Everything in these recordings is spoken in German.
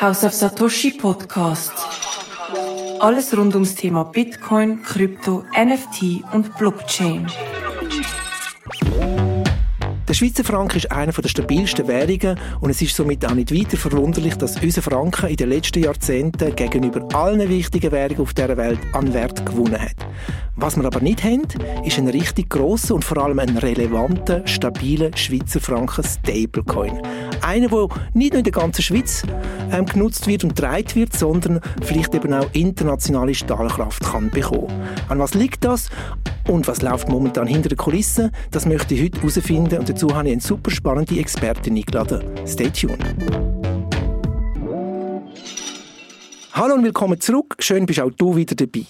House of Satoshi Podcast. Alles rund ums Thema Bitcoin, Krypto, NFT und Blockchain. Der Schweizer Franken ist einer der stabilsten Währungen und es ist somit auch nicht weiter verwunderlich, dass unser Franken in den letzten Jahrzehnten gegenüber allen wichtigen Währungen auf dieser Welt an Wert gewonnen hat. Was wir aber nicht haben, ist ein richtig grosser und vor allem ein relevanter, stabiler Schweizer Franken Stablecoin. Einer, der nicht nur in der ganzen Schweiz ähm, genutzt wird und getragen wird, sondern vielleicht eben auch internationale Stahlkraft kann bekommen. An was liegt das? Und was läuft momentan hinter den Kulissen? Das möchte ich heute herausfinden und dazu habe ich eine super spannende Expertin eingeladen. Stay tuned. Hallo und willkommen zurück. Schön bist auch du wieder dabei.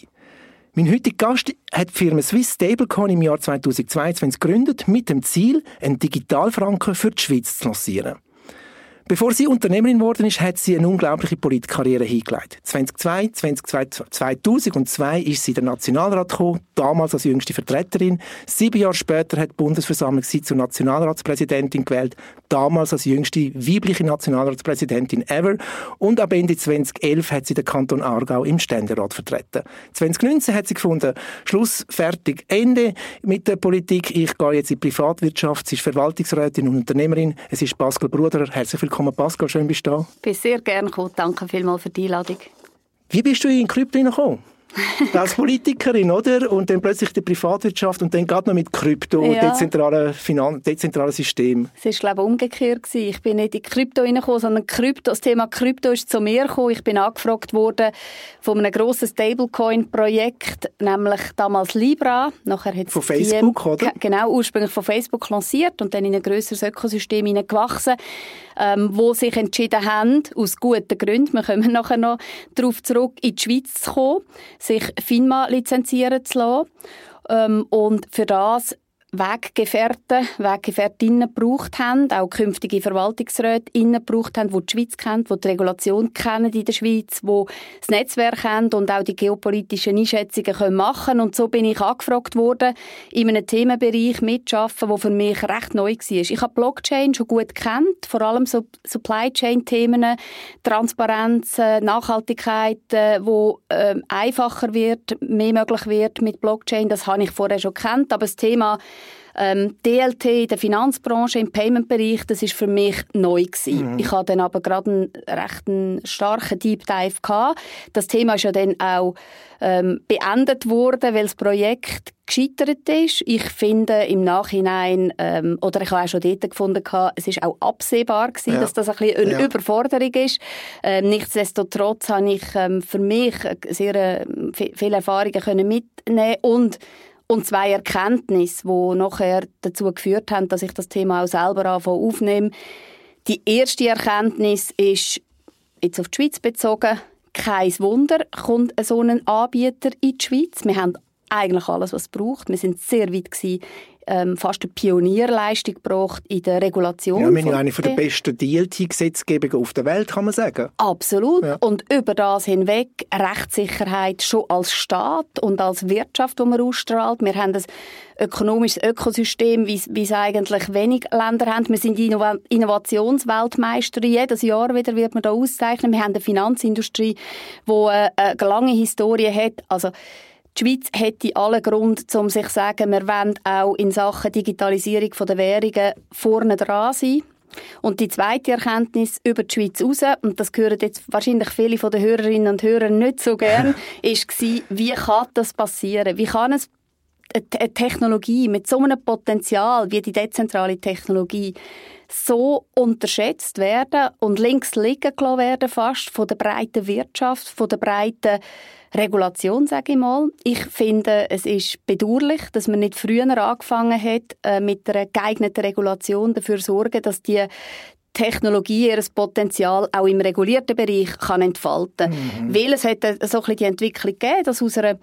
Mein heutiger Gast hat die Firma Swiss Stablecoin im Jahr 2022 gegründet mit dem Ziel, einen Digitalfranken für die Schweiz zu lancieren. Bevor sie Unternehmerin geworden ist, hat sie eine unglaubliche Politkarriere hingelegt. 2002, 2002, 2002 ist sie in den Nationalrat gekommen, damals als jüngste Vertreterin. Sieben Jahre später hat die Bundesversammlung sie zur Nationalratspräsidentin gewählt, damals als jüngste weibliche Nationalratspräsidentin ever. Und ab Ende 2011 hat sie den Kanton Aargau im Ständerat vertreten. 2019 hat sie gefunden, Schluss, fertig, Ende mit der Politik. Ich gehe jetzt in die Privatwirtschaft. Sie ist Verwaltungsrätin und Unternehmerin. Es ist Pascal Bruder. Herzlich willkommen willkommen, Pascal. Schön, bist du da. Ich bin sehr gerne gekommen. Danke vielmals für die Einladung. Wie bist du in Krypto hineingekommen? als Politikerin, oder? Und dann plötzlich die Privatwirtschaft und dann geht man mit Krypto, ja. dezentralen, Finan dezentralen System. Es war, glaube ich, umgekehrt. Gewesen. Ich bin nicht in Krypto reingekommen, sondern Krypto, das Thema Krypto ist zu mir gekommen. Ich bin angefragt worden von einem grossen Stablecoin-Projekt, nämlich damals Libra. Nachher von Facebook, die, oder? Genau, ursprünglich von Facebook lanciert und dann in ein grösseres Ökosystem hineingewachsen ähm, wo sich entschieden haben, aus guten Gründen, wir kommen nachher noch darauf zurück, in die Schweiz zu kommen, sich FINMA lizenzieren zu lassen. Ähm, und für das Weggefährten, Weggefährtinnen gebraucht haben, auch künftige Verwaltungsrätinnen gebraucht haben, die die Schweiz kennen, die die Regulation kennen in der Schweiz, die das Netzwerk kennen und auch die geopolitischen Einschätzungen können machen Und so bin ich angefragt worden, in einem Themenbereich mitzuarbeiten, der für mich recht neu war. Ich habe Blockchain schon gut kennt, vor allem so Supply Chain Themen, Transparenz, Nachhaltigkeit, wo äh, einfacher wird, mehr möglich wird mit Blockchain. Das habe ich vorher schon kennt, aber das Thema ähm, DLT in der Finanzbranche, im Payment-Bereich, das ist für mich neu gewesen. Mhm. Ich hatte dann aber gerade einen recht starken Deep Dive gehabt. Das Thema ist ja dann auch ähm, beendet worden, weil das Projekt gescheitert ist. Ich finde im Nachhinein, ähm, oder ich habe auch schon dort gefunden, es ist auch absehbar gewesen, ja. dass das ein bisschen eine ja. Überforderung ist. Ähm, nichtsdestotrotz habe ich ähm, für mich sehr äh, viele Erfahrungen können mitnehmen und und zwei Erkenntnisse, die nachher dazu geführt haben, dass ich das Thema auch selber aufnehme. Die erste Erkenntnis ist, jetzt auf die Schweiz bezogen, kein Wunder, kommt so ein Anbieter in die Schweiz. Wir haben eigentlich alles, was es braucht. Wir sind sehr weit ähm, fast eine Pionierleistung gebracht in der Regulation. Ja, wir sind eine der besten DLT-Gesetzgebungen auf der Welt, kann man sagen. Absolut. Ja. Und über das hinweg Rechtssicherheit schon als Staat und als Wirtschaft, die man ausstrahlt. Wir haben ein ökonomisches Ökosystem, wie es eigentlich wenig Länder haben. Wir sind Innov Innovationsweltmeister. Jedes Jahr wieder wird man da auszeichnen. Wir haben eine Finanzindustrie, die äh, eine lange Historie hat. Also die Schweiz hätte allen Grund, um sich zu sagen, wir wollen auch in Sachen Digitalisierung der Währungen vorne dran sein. Und die zweite Erkenntnis über die Schweiz raus, und das hören jetzt wahrscheinlich viele von den Hörerinnen und Hörern nicht so gern, ist wie kann das passieren? Wie kann es eine Technologie mit so einem Potenzial wie die dezentrale Technologie so unterschätzt werden und links liegen gelassen werden fast von der breiten Wirtschaft, von der breiten Regulation, sage ich mal. Ich finde, es ist bedauerlich, dass man nicht früher angefangen hat, äh, mit einer geeigneten Regulation dafür zu sorgen, dass die Technologie ihr Potenzial auch im regulierten Bereich kann entfalten kann. Mhm. Weil es hat so ein bisschen die Entwicklung gegeben, dass aus einer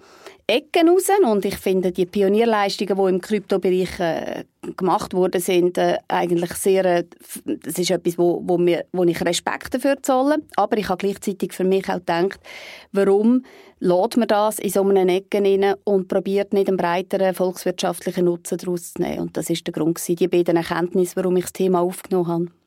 Ecke raus, und ich finde die Pionierleistungen, die im Kryptobereich äh, gemacht worden sind, äh, eigentlich sehr, äh, das ist etwas, wo, wo, mir, wo ich Respekt dafür zolle. Aber ich habe gleichzeitig für mich auch gedacht, warum lädt man das in so einer Ecke rein und probiert nicht einen breiteren volkswirtschaftlichen Nutzen daraus zu nehmen. Und das ist der Grund gewesen, die beiden Erkenntnisse, warum ich das Thema aufgenommen habe.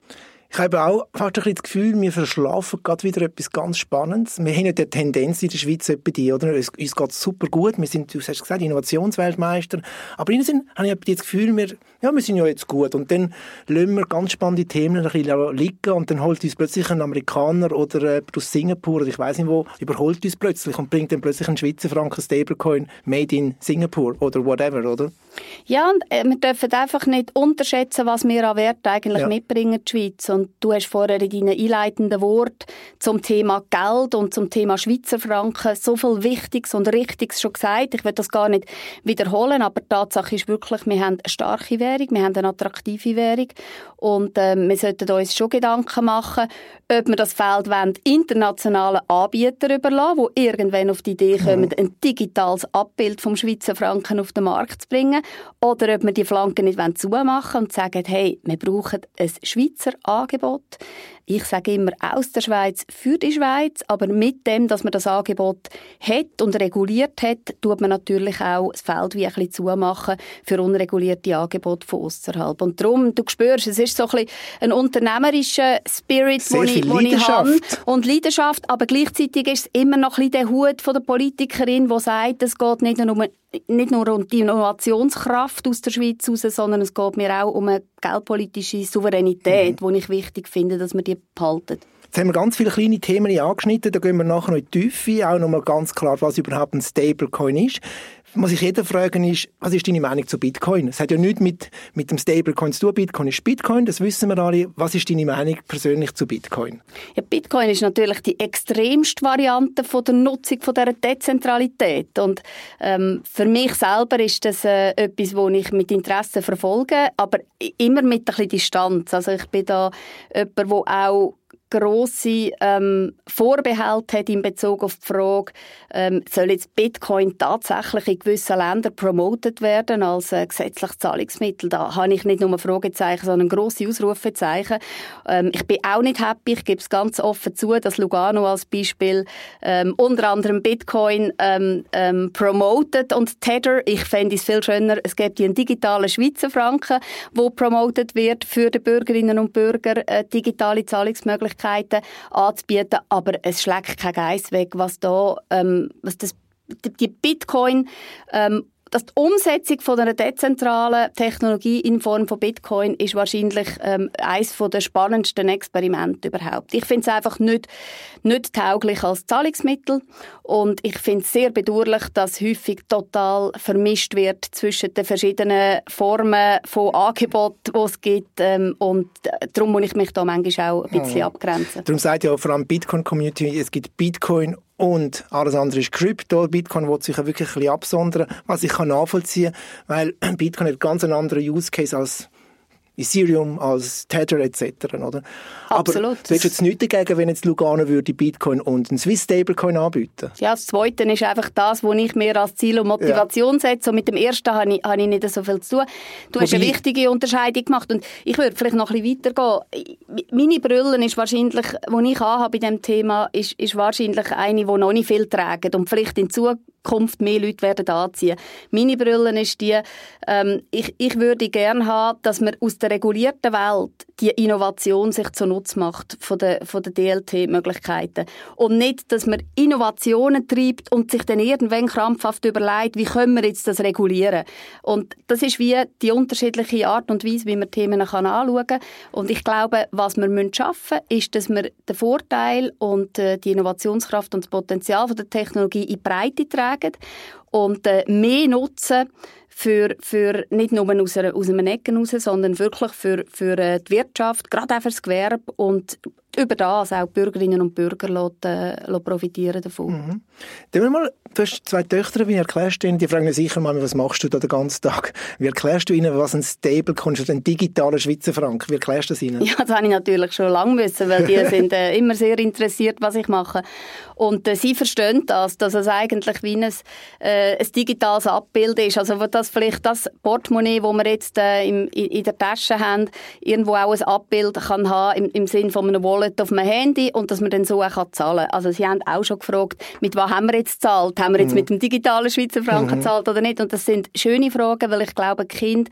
Ich habe auch fast ein das Gefühl, wir verschlafen gerade wieder etwas ganz Spannendes. Wir haben ja die Tendenz in der Schweiz etwa die, oder? Uns, uns geht super gut. Wir sind, du hast gesagt, Innovationsweltmeister. Aber in Sinn habe ich das Gefühl, wir, ja, wir sind ja jetzt gut. Und dann lassen wir ganz spannende Themen ein bisschen liegen und dann holt uns plötzlich ein Amerikaner oder äh, aus Singapur oder ich weiß nicht wo, überholt uns plötzlich und bringt dann plötzlich einen Schweizer Franken Stablecoin made in Singapur oder whatever, oder? Ja, und äh, wir dürfen einfach nicht unterschätzen, was wir an Wert eigentlich ja. mitbringen, die Schweiz. Und du hast vorher in deinen einleitenden Worten zum Thema Geld und zum Thema Schweizer Franken so viel Wichtiges und Richtiges schon gesagt. Ich will das gar nicht wiederholen, aber die Tatsache ist wirklich, wir haben starke Währung, wir haben eine attraktive Währung und äh, wir sollten uns schon Gedanken machen, ob wir das Feld wollen, internationalen Anbietern überlassen, die irgendwann auf die Idee kommen, mhm. ein digitales Abbild vom Schweizer Franken auf den Markt zu bringen oder ob wir die Flanken nicht zumachen und sagen, hey, wir brauchen ein Schweizer Angebot. Ich sage immer aus der Schweiz für die Schweiz, aber mit dem, dass man das Angebot hat und reguliert hat, tut man natürlich auch das Feld wie ein bisschen zumachen für unregulierte Angebote von außerhalb. Und darum, du spürst, es ist so ein, bisschen ein unternehmerischer Spirit, den ich, ich habe. Und Leidenschaft, aber gleichzeitig ist es immer noch ein bisschen der Hut von der Politikerin, die sagt, es geht nicht nur um nicht nur um die Innovationskraft aus der Schweiz raus, sondern es geht mir auch um eine geldpolitische Souveränität, mhm. die ich wichtig finde, dass wir die behalten. Jetzt haben wir ganz viele kleine Themen angeschnitten, da gehen wir nachher noch in die Tiefe, auch nochmal ganz klar, was überhaupt ein Stablecoin ist was sich jeder fragen ist, was ist deine Meinung zu Bitcoin? Es hat ja nichts mit, mit dem Stablecoin zu tun. Bitcoin ist Bitcoin, das wissen wir alle. Was ist deine Meinung persönlich zu Bitcoin? Ja, Bitcoin ist natürlich die extremste Variante von der Nutzung von dieser Dezentralität. Und ähm, für mich selber ist das äh, etwas, das ich mit Interesse verfolge, aber immer mit ein bisschen Distanz. Also ich bin da jemand, der auch grosse ähm, Vorbehalte hat in Bezug auf die Frage, ähm, soll jetzt Bitcoin tatsächlich in gewissen Ländern promotet werden als äh, gesetzliches Zahlungsmittel? Da habe ich nicht nur Fragezeichen, sondern grosse Ausrufezeichen. Ähm, ich bin auch nicht happy, ich gebe es ganz offen zu, dass Lugano als Beispiel ähm, unter anderem Bitcoin ähm, ähm, promotet und Tether, ich fände es viel schöner, es gibt einen digitalen Schweizer Franken, wo promotet wird für die Bürgerinnen und Bürger äh, digitale Zahlungsmöglichkeiten Möglichkeiten anzubieten, aber es schlägt kein Geist weg, was da, ähm, was das, die Bitcoin ähm, dass die Umsetzung von einer dezentralen Technologie in Form von Bitcoin ist wahrscheinlich ähm, eines der spannendsten Experimente überhaupt. Ich finde es einfach nicht, nicht tauglich als Zahlungsmittel und ich finde es sehr bedauerlich, dass häufig total vermischt wird zwischen den verschiedenen Formen von Angeboten, die es gibt ähm, und äh, darum muss ich mich da manchmal auch ein bisschen ja. abgrenzen. Darum sagt ja vor allem Bitcoin-Community, es gibt Bitcoin und alles andere ist Krypto. Bitcoin will sich ja wirklich ein bisschen absondern, was ich kann nachvollziehen weil Bitcoin hat ganz einen anderen Use Case als Ethereum, als Tether etc. Oder? Absolut. Aber du hättest jetzt nichts dagegen, wenn jetzt Lugano würde Bitcoin und ein Swiss Stablecoin anbieten? Ja, das Zweite ist einfach das, was ich mir als Ziel und Motivation ja. setze. Und mit dem Ersten habe ich, habe ich nicht so viel zu tun. Du Wobei, hast eine wichtige Unterscheidung gemacht und ich würde vielleicht noch ein bisschen weitergehen. Meine Brille ist wahrscheinlich, die ich anhabe bei diesem Thema, ist, ist wahrscheinlich eine, die noch nicht viel tragen und vielleicht in Zukunft Zukunft mehr Leute werden anziehen. Meine Brille ist die, ähm, ich, ich würde gerne haben, dass man aus der regulierten Welt die Innovation sich zunutze macht von der, von der DLT-Möglichkeiten. Und nicht, dass man Innovationen treibt und sich dann irgendwann krampfhaft überlegt, wie können wir jetzt das regulieren. Und das ist wie die unterschiedliche Art und Weise, wie man Themen kann anschauen kann. Und ich glaube, was wir schaffen müssen, ist, dass wir den Vorteil und äh, die Innovationskraft und das Potenzial von der Technologie in Breite tragen und äh, mehr nutzen für, für nicht nur aus, einer, aus einem Ecken raus, sondern wirklich für, für äh, die Wirtschaft, gerade auch für das Gewerbe und über das auch die Bürgerinnen und Bürger lassen, äh, profitieren davon. Mhm. wir mal, du hast zwei Töchter, wie erklärst du ihnen, die fragen sicher mal, was machst du da den ganzen Tag? Wie erklärst du ihnen, was ein Stablecoin ist, ein digitaler Schweizer Franken? Wie erklärst du das ihnen? Ja, das habe ich natürlich schon lange wissen, weil die sind äh, immer sehr interessiert, was ich mache. Und äh, sie verstehen das, dass es eigentlich wie ein, äh, ein digitales Abbild ist. Also dass vielleicht das Portemonnaie, das wir jetzt äh, im, in der Tasche haben, irgendwo auch ein Abbild kann haben im, im Sinn von einem Wallet auf einem Handy und dass man dann so auch zahlen kann. Also sie haben auch schon gefragt, mit was haben wir jetzt gezahlt? Haben wir jetzt mhm. mit dem digitalen Schweizer Franken mhm. gezahlt oder nicht? Und das sind schöne Fragen, weil ich glaube, Kinder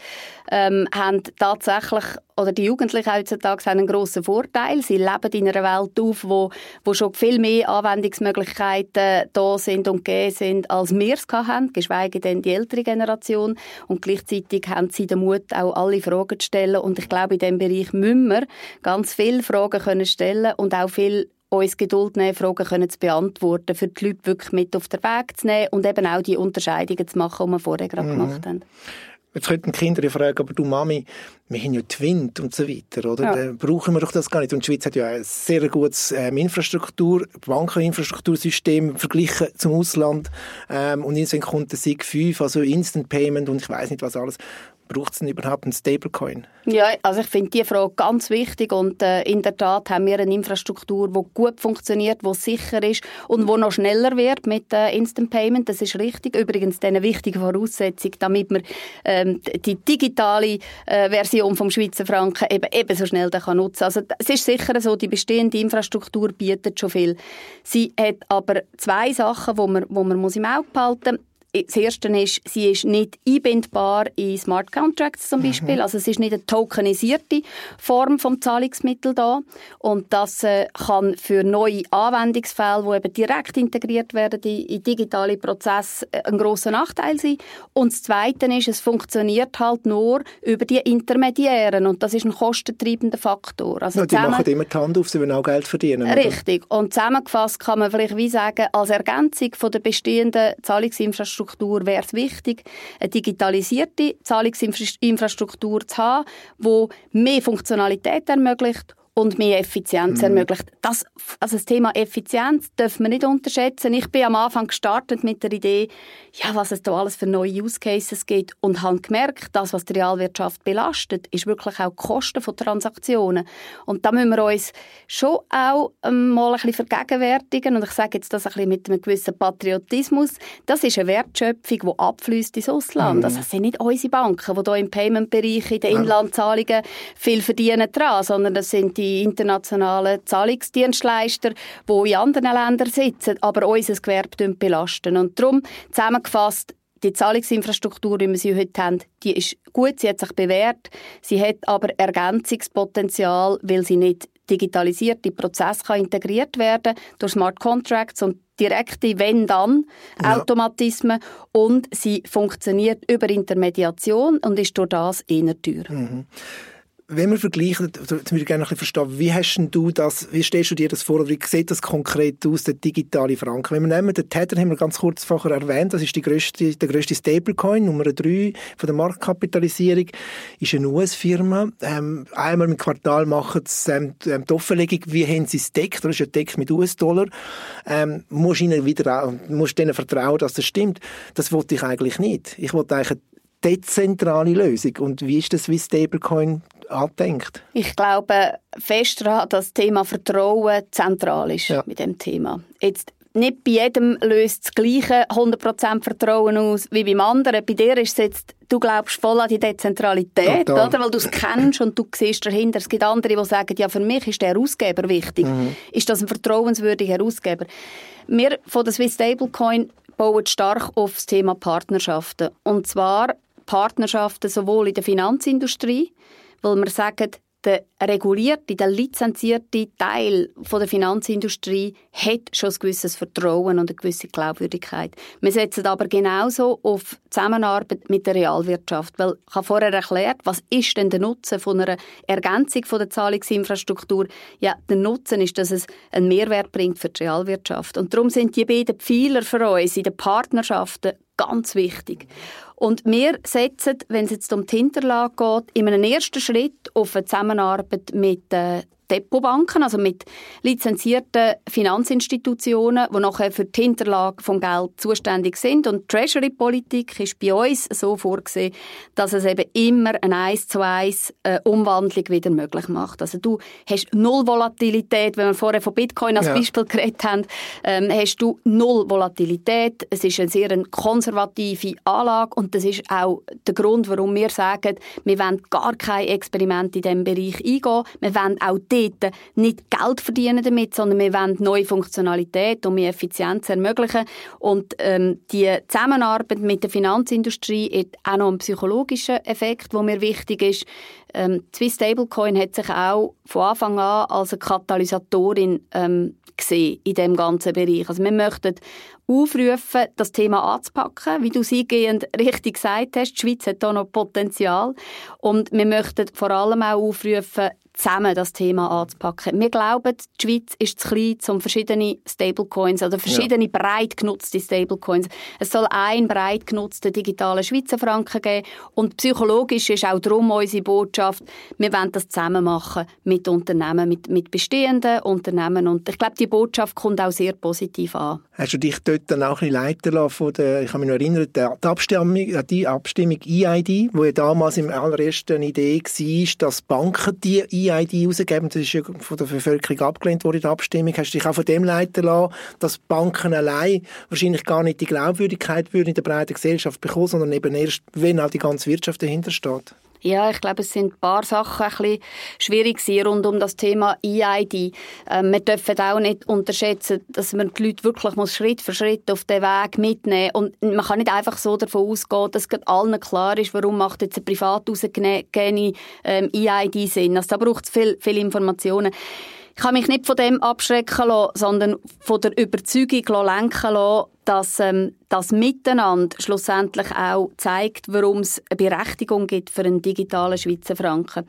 ähm, haben tatsächlich oder die Jugendlichen heutzutage haben einen grossen Vorteil. Sie leben in einer Welt auf, wo, wo schon viel mehr Anwendungsmöglichkeiten da sind und gegeben sind, als wir es haben, geschweige denn die ältere Generation. Und gleichzeitig haben sie den Mut, auch alle Fragen zu stellen. Und ich glaube, in diesem Bereich müssen wir ganz viele Fragen können stellen und auch viel uns Geduld nehmen, Fragen können zu beantworten, für die Leute wirklich mit auf den Weg zu nehmen und eben auch die Unterscheidungen zu machen, die wir vorher gerade mhm. gemacht haben. Jetzt könnten Kinder fragen, aber du Mami, wir haben ja Twint und so weiter, oder? Ja. Dann brauchen wir doch das gar nicht. Und die Schweiz hat ja ein sehr gutes ähm, Infrastruktur, Bankeninfrastruktursystem verglichen zum Ausland. Ähm, und jetzt kommt der SIG 5, also Instant Payment und ich weiß nicht was alles braucht es denn überhaupt einen Stablecoin? Ja, also ich finde diese Frage ganz wichtig und äh, in der Tat haben wir eine Infrastruktur, die gut funktioniert, die sicher ist und die noch schneller wird mit äh, Instant Payment. Das ist richtig. Übrigens eine wichtige Voraussetzung, damit man ähm, die digitale äh, Version vom Schweizer Franken eben ebenso schnell kann nutzen. Also es ist sicher so, die bestehende Infrastruktur bietet schon viel. Sie hat aber zwei Sachen, wo man, wo man muss im Auge behalten muss das erste ist, sie ist nicht einbindbar in Smart Contracts zum mhm. Beispiel. Mhm. Also es ist nicht eine tokenisierte Form vom Zahlungsmittel da. Und das äh, kann für neue Anwendungsfälle, die eben direkt integriert werden in, in digitale Prozesse, äh, ein großer Nachteil sein. Und das Zweite ist, es funktioniert halt nur über die Intermediären. Und das ist ein kostentreibender Faktor. Also ja, die zusammen... machen immer die Hand auf, sie wollen auch Geld verdienen. Richtig. Oder? Und zusammengefasst kann man vielleicht wie sagen, als Ergänzung von der bestehenden Zahlungsinfrastruktur Infrastruktur wäre es wichtig, eine digitalisierte Zahlungsinfrastruktur zu haben, die mehr Funktionalität ermöglicht und mehr Effizienz mhm. ermöglicht. Das, also das Thema Effizienz dürfen wir nicht unterschätzen. Ich bin am Anfang gestartet mit der Idee, ja, was es da alles für neue Use Cases gibt und habe gemerkt, das, was die Realwirtschaft belastet, ist wirklich auch die Kosten von Transaktionen. Und da müssen wir uns schon auch ähm, mal ein bisschen vergegenwärtigen und ich sage jetzt das ein bisschen mit einem gewissen Patriotismus. Das ist eine Wertschöpfung, die abfließt ins Ausland. Mhm. Also das sind nicht unsere Banken, die hier im Payment-Bereich, in den Inlandzahlungen viel verdienen dran, sondern das sind die die internationalen Zahlungsdienstleister, die in anderen Ländern sitzen, aber unser Gewerbe belasten. Und darum, zusammengefasst, die Zahlungsinfrastruktur, wie wir sie heute haben, die ist gut, sie hat sich bewährt, sie hat aber Ergänzungspotenzial, weil sie nicht digitalisierte Prozesse kann integriert werden durch Smart Contracts und direkte Wenn-Dann Automatismen ja. und sie funktioniert über Intermediation und ist durch das eher teuer. Mhm wenn wir vergleichen, jetzt würde ich gerne ein verstehen, wie hast du das, wie stellst du dir das vor, oder wie sieht das konkret aus, der digitale Franken? Wenn wir nehmen, den Tether haben wir ganz kurz vorher erwähnt, das ist die grösste, der grösste Stablecoin, Nummer drei von der Marktkapitalisierung, ist eine US-Firma. Ähm, einmal im Quartal machen sie ähm, ähm, die Offenlegung, wie haben sie es deckt, das ist ja deckt mit US-Dollar. Ähm, musst ihnen wieder, musst denen vertrauen, dass das stimmt. Das wollte ich eigentlich nicht. Ich wollte eigentlich dezentrale Lösung. Und wie ist das Swiss Stablecoin andenkt? Ich glaube fest daran, dass das Thema Vertrauen zentral ist ja. mit dem Thema. Jetzt nicht bei jedem löst das gleiche 100% Vertrauen aus wie beim anderen. Bei dir ist es jetzt, du glaubst voll an die Dezentralität, Total. oder? weil du es kennst und du siehst dahinter. Es gibt andere, die sagen, ja, für mich ist der Herausgeber wichtig. Mhm. Ist das ein vertrauenswürdiger Herausgeber? Wir von der Swiss Stablecoin bauen stark auf das Thema Partnerschaften. Und zwar Partnerschaften sowohl in der Finanzindustrie, weil wir sagen, der regulierte, der lizenzierte Teil der Finanzindustrie hat schon ein gewisses Vertrauen und eine gewisse Glaubwürdigkeit. Wir setzen aber genauso auf Zusammenarbeit mit der Realwirtschaft, weil ich habe vorher erklärt, was ist denn der Nutzen von einer Ergänzung der Zahlungsinfrastruktur? Ja, der Nutzen ist, dass es einen Mehrwert bringt für die Realwirtschaft. Und darum sind die beiden Pfeiler für uns in den Partnerschaften ganz wichtig. Und wir setzen, wenn es jetzt um die Hinterlage geht, in einem ersten Schritt auf eine Zusammenarbeit mit äh, Depotbanken, also mit lizenzierten Finanzinstitutionen, die nachher für die Hinterlage vom Geld zuständig sind. Und Treasury-Politik ist bei uns so vorgesehen, dass es eben immer eine 1 zu 1 äh, Umwandlung wieder möglich macht. Also du hast null Volatilität, wenn wir vorher von Bitcoin als ja. Beispiel geredet haben, ähm, hast du null Volatilität. Es ist eine sehr konservative Anlage und das ist auch der Grund, warum wir sagen, wir wollen gar kein Experiment in diesem Bereich eingehen. Wir wollen auch dort nicht Geld verdienen damit, sondern wir wollen neue Funktionalität und mehr Effizienz ermöglichen. Und ähm, die Zusammenarbeit mit der Finanzindustrie hat auch noch einen psychologischen Effekt, der mir wichtig ist. Ähm, Swiss Stablecoin hat sich auch von Anfang an als eine Katalysatorin ähm, gesehen in dem ganzen Bereich. Also wir möchten aufrufen, das Thema anzupacken. Wie du eingehend richtig gesagt hast, die Schweiz hat da noch Potenzial. Und wir möchten vor allem auch aufrufen, zusammen das Thema anzupacken. Wir glauben, die Schweiz ist zu klein, um verschiedene Stablecoins oder verschiedene ja. breit genutzte Stablecoins. Es soll ein breit genutzter digitaler Schweizer Franken geben und psychologisch ist auch darum unsere Botschaft, wir wollen das zusammen machen mit Unternehmen, mit, mit bestehenden Unternehmen und ich glaube, die Botschaft kommt auch sehr positiv an. Hast du dich dort dann auch ein bisschen leiten lassen von der, ich kann mich noch erinnern, die Abstimmung, die Abstimmung EID, wo ja damals im allerersten Idee war, dass Banken die EID rausgeben. Das ist ja von der Bevölkerung abgelehnt worden in der Abstimmung. Hast du dich auch von dem leiten lassen, dass Banken allein wahrscheinlich gar nicht die Glaubwürdigkeit würden in der breiten Gesellschaft bekommen, sondern eben erst, wenn auch die ganze Wirtschaft dahinter steht? Ja, ich glaube, es sind ein paar Sachen ein bisschen schwierig rund um das Thema EID. Ähm, wir dürfen auch nicht unterschätzen, dass man die Leute wirklich muss Schritt für Schritt auf den Weg mitnehmen Und man kann nicht einfach so davon ausgehen, dass allen klar ist, warum macht jetzt eine privat ausgegebene ähm, EID Sinn. Also da braucht es viel, viel Informationen. Ich kann mich nicht von dem abschrecken lassen, sondern von der Überzeugung lenken lassen, dass ähm, das Miteinander schlussendlich auch zeigt, warum es eine Berechtigung gibt für einen digitalen Schweizer Franken.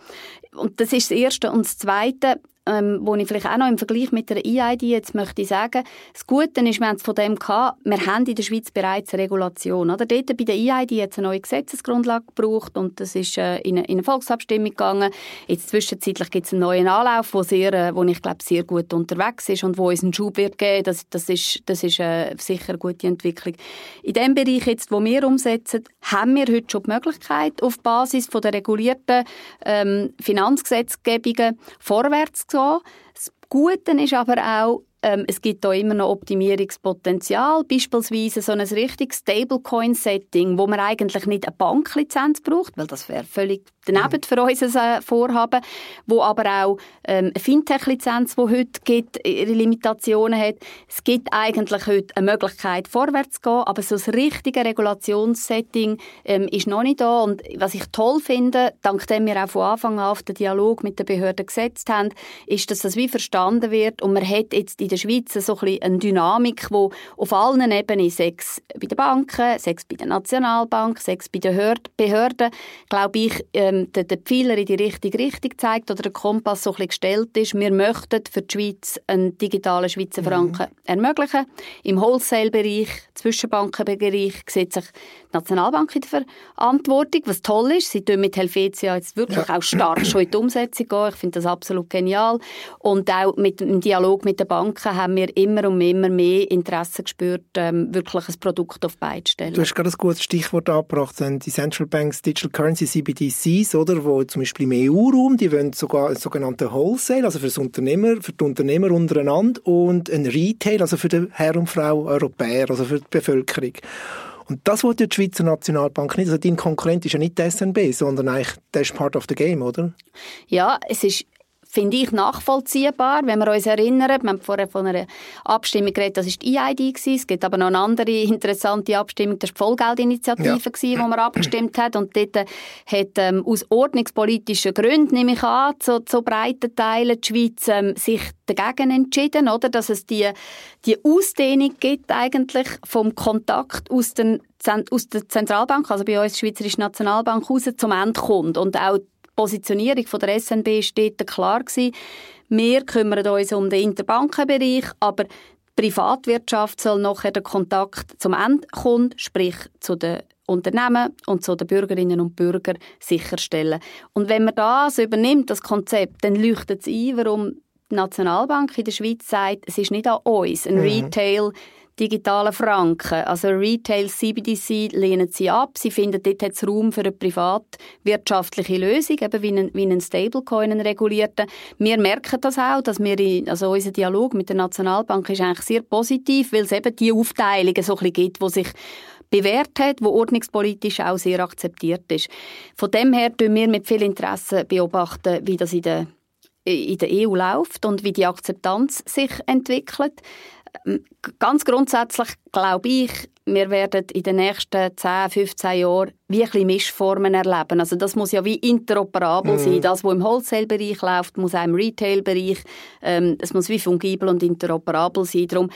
Und das ist das Erste. Und das Zweite, ähm, wo ich vielleicht auch noch im Vergleich mit der EID jetzt möchte sagen, das Gute ist, wir haben es von dem gehabt, wir haben in der Schweiz bereits eine Regulation. Oder? Dort bei der EID jetzt eine neue Gesetzesgrundlage gebraucht und das ist äh, in, eine, in, eine, Volksabstimmung gegangen. Jetzt zwischenzeitlich gibt es einen neuen Anlauf, wo, sehr, äh, wo ich glaube sehr gut unterwegs ist und wo uns einen Schub wird geben. Das, das ist, das ist äh, sicher eine gute Entwicklung. In dem Bereich jetzt, wo wir umsetzen, haben wir heute schon die Möglichkeit, auf Basis von der regulierten ähm, Finanzgesetzgebungen vorwärts gehen. Das Gute ist aber auch, ähm, es gibt da immer noch Optimierungspotenzial, beispielsweise so ein richtiges Stablecoin-Setting, wo man eigentlich nicht eine Banklizenz braucht, weil das wäre völlig daneben für unser äh, Vorhaben, wo aber auch ähm, eine Fintech-Lizenz, die heute gibt, ihre Limitationen hat. Es gibt eigentlich heute eine Möglichkeit, vorwärts zu gehen, aber so das richtige Regulationssetting ähm, ist noch nicht da. Und was ich toll finde, dank dem wir auch von Anfang an auf den Dialog mit den Behörden gesetzt haben, ist, dass das wie verstanden wird und man hat jetzt in der Schweiz so ein eine Dynamik, wo auf allen Ebenen, sechs bei den Banken, sechs bei der Nationalbank, sechs bei den Behörden, glaube ich, ähm, der, der Pfeiler in die richtige Richtung zeigt oder der Kompass so ein bisschen gestellt ist. Wir möchten für die Schweiz einen digitalen Schweizer mhm. Franken mhm. ermöglichen. Im Wholesale-Bereich, Zwischenbankenbereich sieht sich die Nationalbank in der Verantwortung, was toll ist. Sie tun mit Helvetia jetzt wirklich ja. auch stark schon in die Umsetzung gehen. Ich finde das absolut genial. Und auch mit dem Dialog mit den Banken haben wir immer und immer mehr Interesse gespürt, ähm, wirklich ein Produkt auf beide stellen. Du hast gerade ein gutes Stichwort angebracht, die Central Banks Digital Currency CBDCs, oder, wo zum Beispiel im EU-Raum, die wollen sogar einen sogenannten Wholesale, also für, das Unternehmer, für die Unternehmer untereinander und ein Retail, also für den Herr und Frau Europäer, also für die Bevölkerung. Und das wollte die Schweizer Nationalbank nicht. Also dein Konkurrent ist ja nicht die SNB, sondern eigentlich der ist part of the game, oder? Ja, es ist finde ich nachvollziehbar, wenn wir uns erinnern, wir haben vorher von einer Abstimmung geredet, das war die EID gewesen. es gibt aber noch eine andere interessante Abstimmung, das war die Vollgeldinitiative ja. gewesen, wo man abgestimmt hat und dort hat ähm, aus ordnungspolitischen Gründen, nehme ich an, zu, zu breiten Teilen die Schweiz ähm, sich dagegen entschieden, oder, dass es die, die Ausdehnung gibt eigentlich vom Kontakt aus den aus der Zentralbank, also bei uns Schweizerische Nationalbank, raus zum Endkunden und auch Positionierung von der SNB steht klar gewesen. Wir kümmern uns um den Interbankenbereich, aber die Privatwirtschaft soll nachher den Kontakt zum Endkunden, sprich zu den Unternehmen und zu den Bürgerinnen und Bürgern sicherstellen. Und wenn man das übernimmt, das Konzept, dann leuchtet es ein, warum die Nationalbank in der Schweiz sagt, es ist nicht an uns, ein mhm. Retail digitalen Franken. Also Retail CBDC lehnen sie ab. Sie finden, dort hat es Raum für eine privatwirtschaftliche Lösung, eben wie ein, wie ein Stablecoin, einen regulierten. Wir merken das auch, dass wir, in, also unser Dialog mit der Nationalbank ist eigentlich sehr positiv, weil es eben die Aufteilungen so ein bisschen gibt, wo sich bewährt hat, wo ordnungspolitisch auch sehr akzeptiert ist. Von dem her tun wir mit viel Interesse beobachten, wie das in der in der EU läuft und wie die Akzeptanz sich entwickelt. Ähm, ganz grundsätzlich glaube ich, wir werden in den nächsten 10, 15 Jahren wie ein Mischformen erleben. Also das muss ja wie interoperabel mm. sein. Das, was im Wholesale-Bereich läuft, muss auch im Retail-Bereich. Ähm, es muss wie fungibel und interoperabel sein. Darum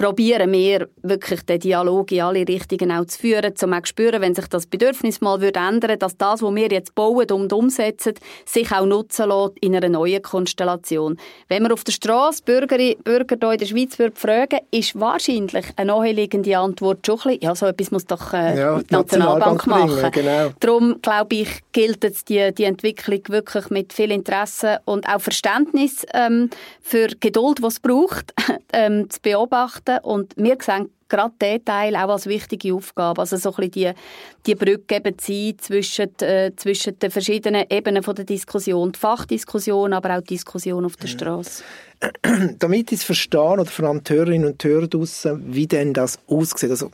probieren wir wirklich den Dialog in alle Richtungen auch zu führen, um auch zu spüren, wenn sich das Bedürfnis mal würde ändern dass das, was wir jetzt bauen und umsetzen, sich auch nutzen lässt in einer neuen Konstellation. Wenn wir auf der Straße Bürger, Bürger hier in der Schweiz fragen, ist wahrscheinlich eine naheliegende Antwort schon ein bisschen, ja, so etwas muss doch äh, ja, die Nationalbank, Nationalbank machen. Genau. Darum, glaube ich, gilt es die, die Entwicklung wirklich mit viel Interesse und auch Verständnis ähm, für Geduld, was es braucht, ähm, zu beobachten werden. Und wir sehen gerade diesen Teil auch als wichtige Aufgabe. Also so ein bisschen die, die Brücke eben sein zwischen, äh, zwischen den verschiedenen Ebenen von der Diskussion. Die Fachdiskussion, aber auch die Diskussion auf der Straße. Damit ich es verstehe, oder vor allem die Hörerinnen und Hörer draussen, wie denn das aussieht. Also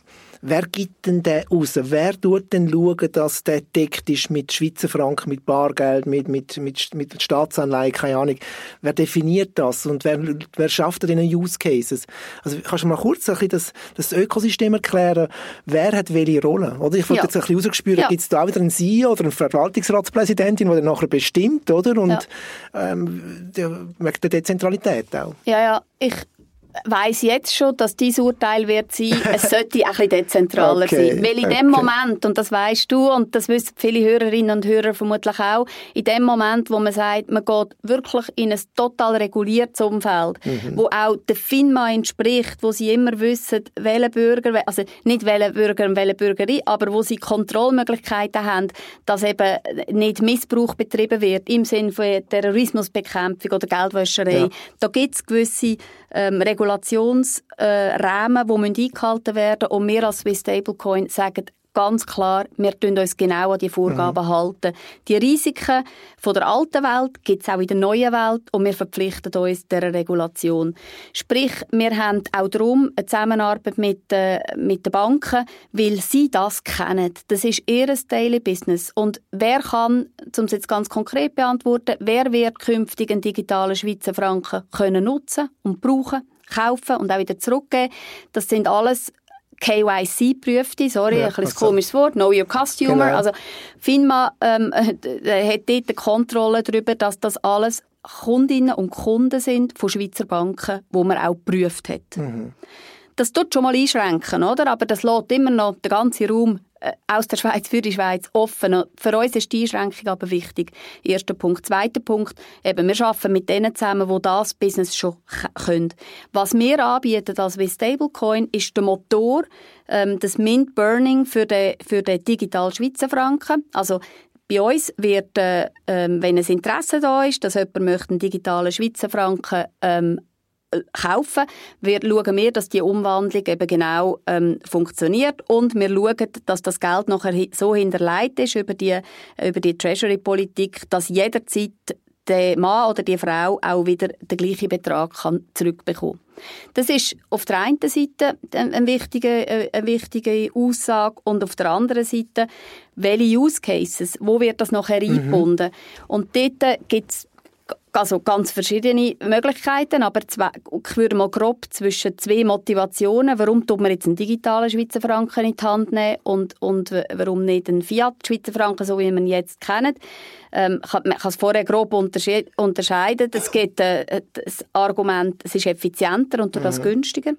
Wer gibt denn den raus? Wer tut denn schauen, dass der deckt ist mit Schweizer Franken, mit Bargeld, mit, mit, mit, mit Staatsanleihen, keine Ahnung. Wer definiert das? Und wer, wer schafft da den Use Cases? Also kannst du mal kurz ein bisschen das, das Ökosystem erklären? Wer hat welche Rolle? Oder ich wollte ja. jetzt ein bisschen rausgespürt, ja. gibt es da auch wieder einen CEO oder eine Verwaltungsratspräsidentin, die dann nachher bestimmt, oder? Und ja. ähm, der, der Dezentralität auch. Ja, ja. Ich weiß jetzt schon, dass dein Urteil wird sein, es sollte ein bisschen dezentraler okay, sein. Weil in okay. dem Moment, und das weißt du, und das wissen viele Hörerinnen und Hörer vermutlich auch, in dem Moment, wo man sagt, man geht wirklich in ein total reguliertes Umfeld, mhm. wo auch der FINMA entspricht, wo sie immer wissen, welche Bürger, also nicht welche Bürger und welche Bürgerin, aber wo sie Kontrollmöglichkeiten haben, dass eben nicht Missbrauch betrieben wird im Sinne von Terrorismusbekämpfung oder Geldwäscherei. Ja. Da gibt es gewisse ähm, Regulationsrahmen, äh, die eingehalten werden und wir als Swiss Stablecoin sagen ganz klar, wir tun uns genau an die Vorgaben mhm. halten. Die Risiken von der alten Welt gibt es auch in der neuen Welt und wir verpflichten uns der Regulation. Sprich, wir haben auch darum eine Zusammenarbeit mit, äh, mit den Banken, weil sie das kennen. Das ist ihr Daily Business. Und wer kann, um es jetzt ganz konkret beantworten, wer wird künftig einen digitalen Schweizer Franken können nutzen und brauchen? Kaufen und auch wieder zurückgeben. Das sind alles KYC-Prüfte, sorry, ja, ein bisschen also. komisches Wort, Know Your Customer. Genau. Also FINMA ähm, äh, hat dort eine Kontrolle darüber, dass das alles Kundinnen und Kunden sind von Schweizer Banken, wo man auch geprüft hat. Mhm. Das tut schon mal einschränken, oder? Aber das lässt immer noch den ganzen Raum äh, aus der Schweiz für die Schweiz offen. Für uns ist die Einschränkung aber wichtig. Erster Punkt. Zweiter Punkt, eben, wir arbeiten mit denen zusammen, die das Business schon können. Was wir anbieten als wie Stablecoin ist der Motor, ähm, das Mint Burning für den, für den digitalen Schweizer Franken. Also bei uns wird, äh, ähm, wenn ein Interesse da ist, dass jemand möchte einen digitalen Schweizer Franken ähm, kaufen, wir schauen wir, dass die Umwandlung eben genau ähm, funktioniert und wir schauen, dass das Geld nachher so hinterlegt ist über die, über die Treasury-Politik, dass jederzeit der Mann oder die Frau auch wieder den gleichen Betrag kann zurückbekommen Das ist auf der einen Seite eine wichtige, äh, eine wichtige Aussage und auf der anderen Seite, welche Use Cases, wo wird das nachher mhm. eingebunden? Und dort gibt es also ganz verschiedene Möglichkeiten, aber zwei, ich würde mal grob zwischen zwei Motivationen, warum tut man jetzt einen digitalen Schweizer Franken in die Hand nehmen und, und warum nicht einen Fiat-Schweizer Franken, so wie man ihn jetzt kennt. Ähm, man kann es vorher grob unterscheiden. Es gibt äh, das Argument, es ist effizienter und das mhm. günstiger.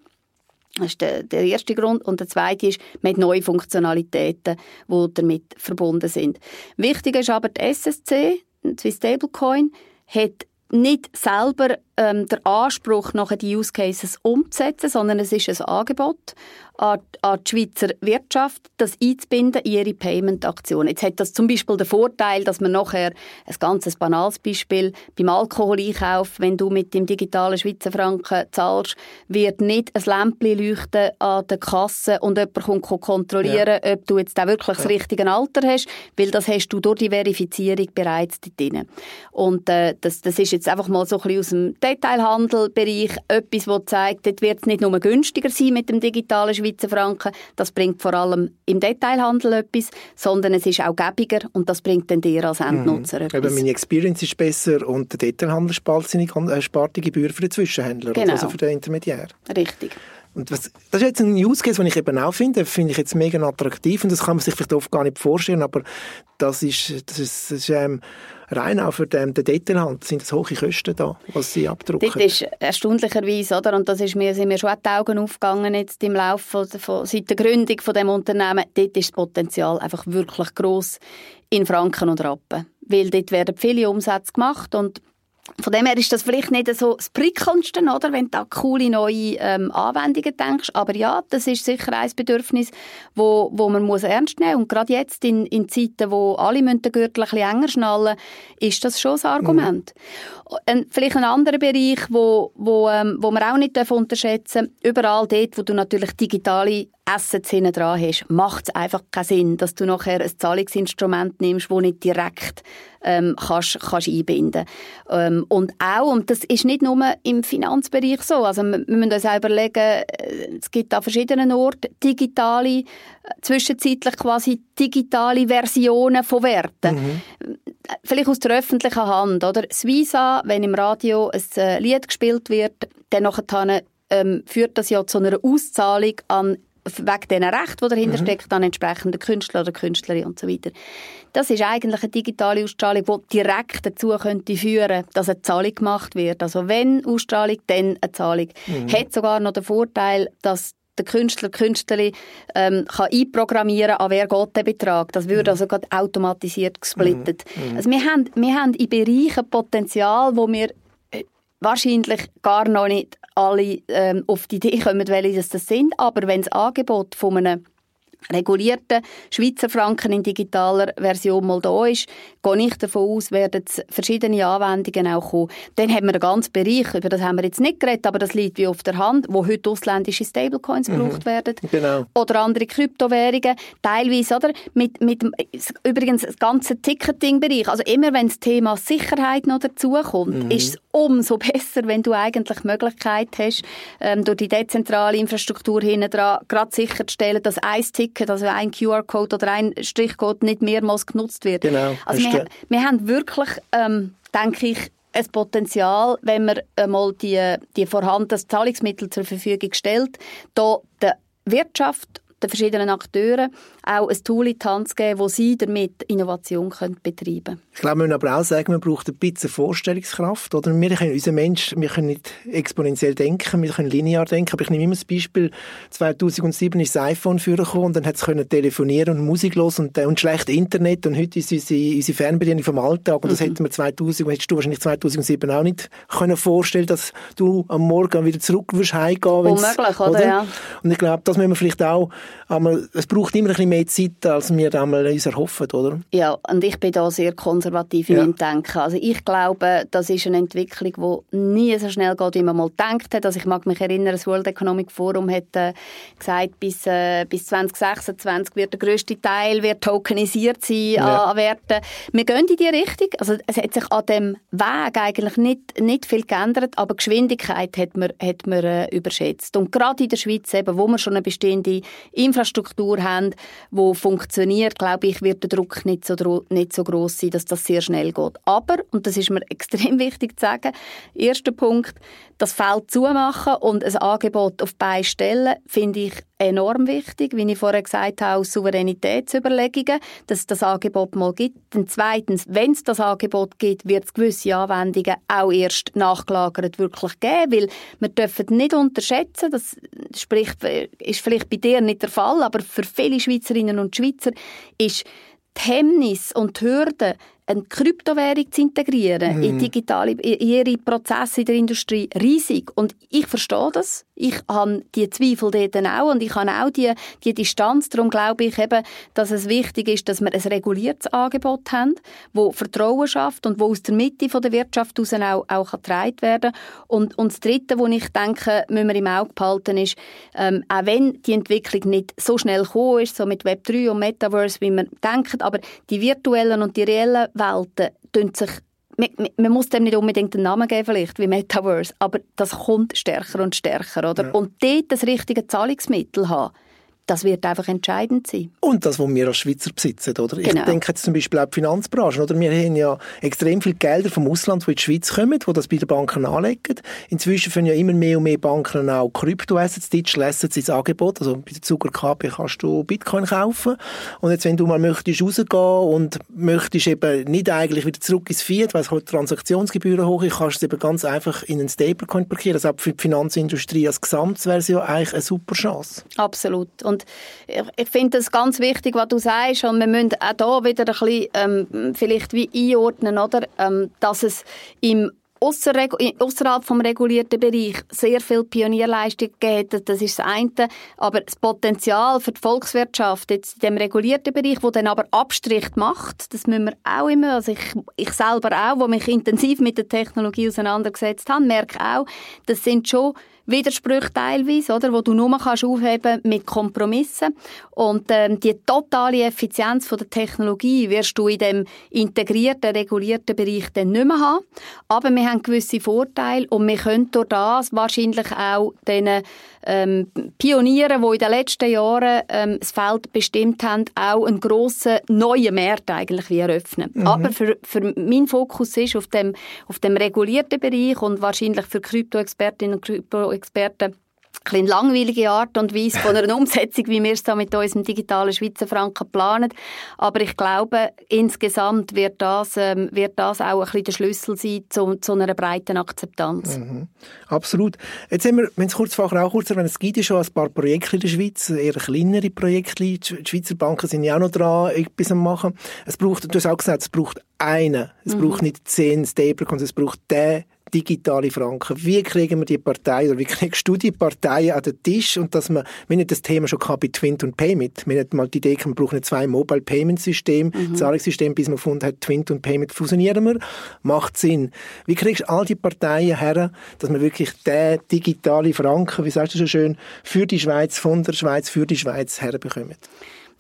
Das ist der, der, erste Grund. Und der zweite ist, man hat neue Funktionalitäten, die damit verbunden sind. Wichtig ist aber die SSC, die Stablecoin, hat nicht selber ähm, der Anspruch, nachher die Use Cases umzusetzen, sondern es ist ein Angebot an, an die Schweizer Wirtschaft, das einzubinden in ihre Payment-Aktionen. Jetzt hat das zum Beispiel den Vorteil, dass man nachher, ein ganz banales Beispiel, beim Alkoholeinkauf, wenn du mit dem digitalen Schweizer Franken zahlst, wird nicht ein Lämpchen leuchten an der Kasse und jemand kommt kontrollieren, ja. ob du jetzt auch wirklich ja. das richtige Alter hast, weil das hast du durch die Verifizierung bereits drin. Und äh, das, das ist jetzt einfach mal so ein bisschen aus dem Detailhandelbereich etwas, das zeigt, dort wird es nicht nur günstiger sein mit dem digitalen Schweizer Franken, das bringt vor allem im Detailhandel etwas, sondern es ist auch gäbiger und das bringt dann dir als Endnutzer mhm. etwas. Eben, meine Experience ist besser und der Detailhandel spart, seine, äh, spart die Gebühr für den Zwischenhändler, genau. also für den Intermediär. Richtig. Und was, das ist jetzt ein Use Case, den ich eben auch finde, finde ich jetzt mega attraktiv und das kann man sich vielleicht oft gar nicht vorstellen, aber das ist, das ist, das ist ähm, rein auch für den, den Detailhandel sind das hohe Kosten da, was sie abdrucken. Das ist erstaunlicherweise, oder? Und das ist mir, sind mir schon die Augen aufgegangen jetzt im Laufe von, von, seit der Gründung von dem Unternehmen. Dort ist das Potenzial einfach wirklich groß in Franken und Rappen. Weil dort werden viele Umsätze gemacht und von dem her ist das vielleicht nicht so das Prickelndste, oder, wenn du an coole neue ähm, Anwendungen denkst. Aber ja, das ist sicher ein Bedürfnis, wo, wo man muss ernst nehmen muss. Und gerade jetzt in, in Zeiten, wo alle den Gürtel ein bisschen enger schnallen, ist das schon ein Argument. Mhm. Ein, vielleicht ein anderer Bereich, wo, wo, ähm, wo man auch nicht unterschätzen darf, überall dort, wo du natürlich digitale Hinten dran hast, macht es einfach keinen Sinn, dass du nachher ein Zahlungsinstrument nimmst, das nicht direkt ähm, kannst, kannst einbinden ähm, Und auch, und das ist nicht nur im Finanzbereich so, also wir, wir müssen uns auch überlegen, äh, es gibt an verschiedenen Orten digitale, äh, zwischenzeitlich quasi digitale Versionen von Werten. Mhm. Vielleicht aus der öffentlichen Hand, oder? Das Visa, wenn im Radio ein äh, Lied gespielt wird, dann nachher ähm, führt das ja zu einer Auszahlung an wegen diesen Rechten, die dahinter mhm. steckt, an entsprechenden Künstler oder Künstlerin und so weiter. Das ist eigentlich eine digitale Ausstrahlung, die direkt dazu könnte führen, dass eine Zahlung gemacht wird. Also wenn Ausstrahlung, dann eine Zahlung. Mhm. Hat sogar noch den Vorteil, dass der Künstler, Künstlerin ähm, kann einprogrammieren, an wer geht der Betrag. Das würde mhm. also gerade automatisiert gesplittet. Mhm. mhm. Also wir haben, wir haben in Bereichen Potenzial, wo wir äh, wahrscheinlich gar noch nicht alle ähm, auf die Idee kommen, welche das sind. Aber wenn das Angebot von einem regulierten Schweizer Franken in digitaler Version mal da ist, gehe ich davon aus, werden verschiedene Anwendungen auch kommen. Dann haben wir einen ganzen Bereich, über das haben wir jetzt nicht geredet, aber das liegt wie auf der Hand, wo heute ausländische Stablecoins mhm. gebraucht werden. Genau. Oder andere Kryptowährungen, teilweise, oder? Mit, mit übrigens das ganze Ticketing-Bereich. Also immer wenn das Thema Sicherheit noch dazukommt, mhm. ist es umso besser, wenn du eigentlich die Möglichkeit hast, ähm, durch die dezentrale Infrastruktur hinten dran, gerade sicherzustellen, dass ein Ticket, also ein QR-Code oder ein Strichcode nicht mehrmals genutzt wird. Genau. Also wir, wir haben wirklich, ähm, denke ich, ein Potenzial, wenn man einmal die, die vorhandenen Zahlungsmittel zur Verfügung stellt, da der Wirtschaft den verschiedenen Akteuren auch ein Tool in die Hand zu geben, wo sie damit Innovation können betreiben können. Ich glaube, wir müssen aber auch sagen, man braucht ein bisschen Vorstellungskraft. Oder? Wir können, unser Mensch, wir können nicht exponentiell denken, wir können linear denken. Aber ich nehme immer das Beispiel, 2007 ist das iPhone vorgekommen und dann hat es telefonieren und Musik los und, äh, und schlecht Internet und heute ist unsere, unsere Fernbedienung vom Alltag und das mhm. hätten wir 2000, hättest du wahrscheinlich 2007 auch nicht können vorstellen, dass du am Morgen wieder zurück wirst heimgehen. Unmöglich, oder? oder? Ja. Und ich glaube, das müssen wir vielleicht auch aber es braucht immer ein bisschen mehr Zeit, als wir uns erhoffen, oder? Ja, und ich bin da sehr konservativ ja. in meinem Denken. Also ich glaube, das ist eine Entwicklung, die nie so schnell geht, wie man mal gedacht hat. Also ich mag mich erinnern, das World Economic Forum hat äh, gesagt, bis, äh, bis 2026 wird der grösste Teil wird tokenisiert sein ja. an, Werten. Wir gehen in die Richtung. Also es hat sich an dem Weg eigentlich nicht, nicht viel geändert, aber die Geschwindigkeit hat man, hat man äh, überschätzt. Und gerade in der Schweiz, eben, wo wir schon eine bestehende Infrastruktur haben, die funktioniert, glaube ich, wird der Druck nicht so, nicht so groß sein, dass das sehr schnell geht. Aber, und das ist mir extrem wichtig zu sagen, erster Punkt, das Feld zumachen und ein Angebot auf beide stellen, finde ich enorm wichtig, wie ich vorher gesagt habe, aus Souveränitätsüberlegungen, dass es das Angebot mal gibt. Und zweitens, wenn es das Angebot gibt, wird es gewisse Anwendungen auch erst nachgelagert wirklich geben, weil wir dürfen nicht unterschätzen, das spricht, ist vielleicht bei dir nicht der Fall, aber für viele Schweizerinnen und Schweizer ist die Hemmnis und die Hürde, eine Kryptowährung zu integrieren mhm. in digitale, in ihre Prozesse in der Industrie riesig. Und ich verstehe das. Ich habe die Zweifel dort auch und ich habe auch die, die Distanz. Darum glaube ich eben, dass es wichtig ist, dass wir ein reguliertes Angebot haben, wo Vertrauen schafft und wo aus der Mitte der Wirtschaft heraus auch, auch getragen werden und, und das Dritte, was ich denke, müssen wir im Auge behalten, ist, ähm, auch wenn die Entwicklung nicht so schnell gekommen ist, so mit Web3 und Metaverse, wie man denkt, aber die virtuellen und die reellen Welten sich man, man, muss dem nicht unbedingt einen Namen geben, vielleicht, wie Metaverse, aber das kommt stärker und stärker, oder? Ja. Und dort das richtige Zahlungsmittel haben, das wird einfach entscheidend sein. Und das, was wir als Schweizer besitzen, oder? Genau. Ich denke jetzt zum Beispiel auch die Finanzbranche, oder? Wir haben ja extrem viele Gelder vom Ausland, die in die Schweiz kommen, die das bei den Banken anlegen. Inzwischen finden ja immer mehr und mehr Banken auch Kryptoassets, Digital Assets ins Angebot. Also bei der Zucker KP kannst du Bitcoin kaufen. Und jetzt, wenn du mal möchtest rausgehen und möchtest eben nicht eigentlich wieder zurück ins Fiat, weil es halt Transaktionsgebühren hoch ist, kannst du es eben ganz einfach in einen Stablecoin parkieren. Also auch für die Finanzindustrie als Gesamt wäre es ja eigentlich eine super Chance. Absolut. Und und ich, ich finde es ganz wichtig, was du sagst. Und wir müssen auch hier wieder ein bisschen ähm, vielleicht wie einordnen, oder? Ähm, dass es im außerhalb vom regulierten Bereich sehr viel Pionierleistung gibt. Das ist das eine. Aber das Potenzial für die Volkswirtschaft jetzt in dem regulierten Bereich, wo dann aber Abstrich macht, das müssen wir auch immer, also ich, ich selber auch, wo mich intensiv mit der Technologie auseinandergesetzt habe, merke auch, das sind schon Widersprüche teilweise, oder, wo du nur kannst aufheben mit Kompromissen. Und ähm, die totale Effizienz von der Technologie wirst du in dem integrierten, regulierten Bereich dann nicht mehr haben. Aber wir haben gewisse Vorteile und wir können durch das wahrscheinlich auch diesen ähm, Pioniere, die in den letzten Jahren ähm, das Feld bestimmt haben, auch einen grossen neuen Markt eigentlich wie eröffnen. Mhm. Aber für, für mein Fokus ist auf dem, auf dem regulierten Bereich und wahrscheinlich für Krypto-Expertinnen und Krypto-Experten ein langweilige Art und Weise von einer Umsetzung, wie wir es da mit unserem digitalen Schweizer Franken planen. Aber ich glaube, insgesamt wird das, ähm, wird das auch ein bisschen der Schlüssel sein zu, zu einer breiten Akzeptanz. Mhm. Absolut. Jetzt haben wir, wenn es kurz vorher auch kurz erwähnt, es gibt ja schon ein paar Projekte in der Schweiz, eher kleinere Projekte. Die Schweizer Banken sind ja auch noch dran, etwas am machen. Es braucht, du hast auch gesagt, es braucht einen. Es mhm. braucht nicht zehn Stablecoins, es braucht den digitale Franken. Wie kriegen wir die Partei oder wie kriegst du die Parteien an den Tisch und dass man, wir nicht das Thema schon gehabt bei Twint und Payment. Wir hatten mal die Idee, wir brauchen zwei Mobile Payment System, mhm. Zahlungssystem, bis man gefunden hat, Twint und Payment fusionieren wir. Macht Sinn. Wie kriegst du all die Parteien her, dass man wirklich den digitale Franken, wie sagst du so schön, für die Schweiz, von der Schweiz, für die Schweiz herbekommt?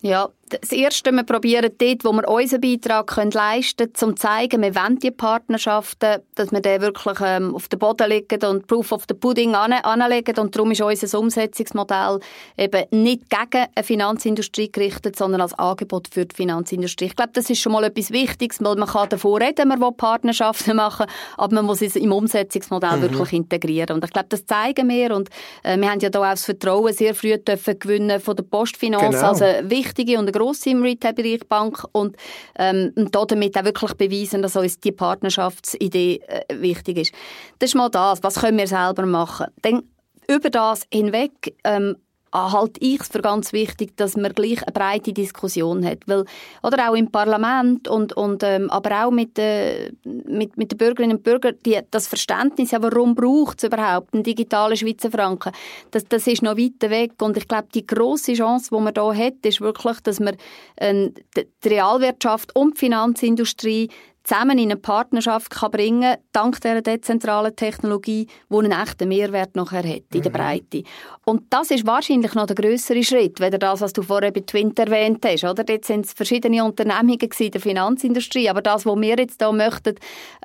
Ja, das Erste, wir probieren dort, wo wir unseren Beitrag können leisten können, um zu zeigen, wir wollen die Partnerschaften, dass wir den wirklich ähm, auf den Boden legen und Proof of the Pudding an, anlegen. Und darum ist unser Umsetzungsmodell eben nicht gegen eine Finanzindustrie gerichtet, sondern als Angebot für die Finanzindustrie. Ich glaube, das ist schon mal etwas Wichtiges, weil man kann davon reden, man will Partnerschaften machen, aber man muss es im Umsetzungsmodell mhm. wirklich integrieren. Und ich glaube, das zeigen wir. Und äh, wir haben ja da auch das Vertrauen sehr früh dürfen gewinnen von der Postfinanz, genau. also wichtige und eine grosse im Retail-Bereich Bank und, ähm, und damit auch wirklich beweisen, dass uns die Partnerschaftsidee äh, wichtig ist. Das ist mal das. Was können wir selber machen? Dann über das hinweg ähm, halte ich es für ganz wichtig, dass man gleich eine breite Diskussion hat. Weil, oder auch im Parlament und, und ähm, aber auch mit, äh, mit, mit den Bürgerinnen und Bürgern, die, das Verständnis, ja, warum braucht es überhaupt einen digitalen Schweizer Franken, das, das ist noch weit weg. Und ich glaube, die grosse Chance, die man da hat, ist wirklich, dass man äh, die Realwirtschaft und die Finanzindustrie zusammen in eine Partnerschaft kann bringen dank dieser dezentralen Technologie, die einen echten Mehrwert nachher hat in der mhm. Breite. Und das ist wahrscheinlich noch der größere Schritt, weder das, was du vorher bei Twint erwähnt hast. Oder? Dort sind es verschiedene Unternehmungen in der Finanzindustrie, aber das, was wir jetzt hier möchten,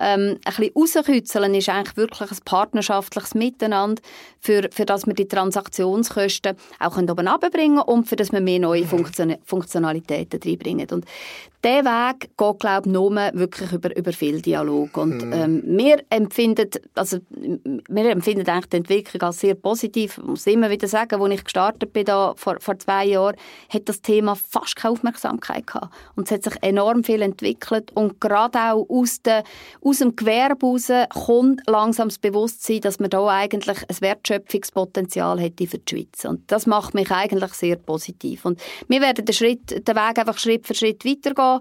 ähm, ein bisschen rauskitzeln, ist eigentlich wirklich ein partnerschaftliches Miteinander, für, für das wir die Transaktionskosten auch oben runterbringen und für das wir mehr neue mhm. Funktion Funktionalitäten reinbringen. Und der Weg geht, glaube ich, nur wirklich über, über viel Dialog. Und mhm. ähm, wir empfinden, also, wir empfinden eigentlich die Entwicklung als sehr positiv. Ich muss immer wieder sagen, als ich gestartet bin, da, vor, vor zwei Jahren, hat das Thema fast keine Aufmerksamkeit gehabt. Und es hat sich enorm viel entwickelt. Und gerade auch aus, de, aus dem Gewerbe heraus kommt langsam das Bewusstsein, dass man da eigentlich ein Wertschöpfungspotenzial hätte für die Schweiz. Und das macht mich eigentlich sehr positiv. Und wir werden den, Schritt, den Weg einfach Schritt für Schritt weitergehen